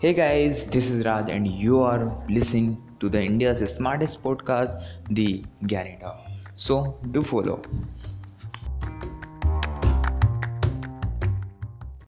Hey guys, this is Raj, and you are listening to the India's smartest podcast, The Gyani So do follow.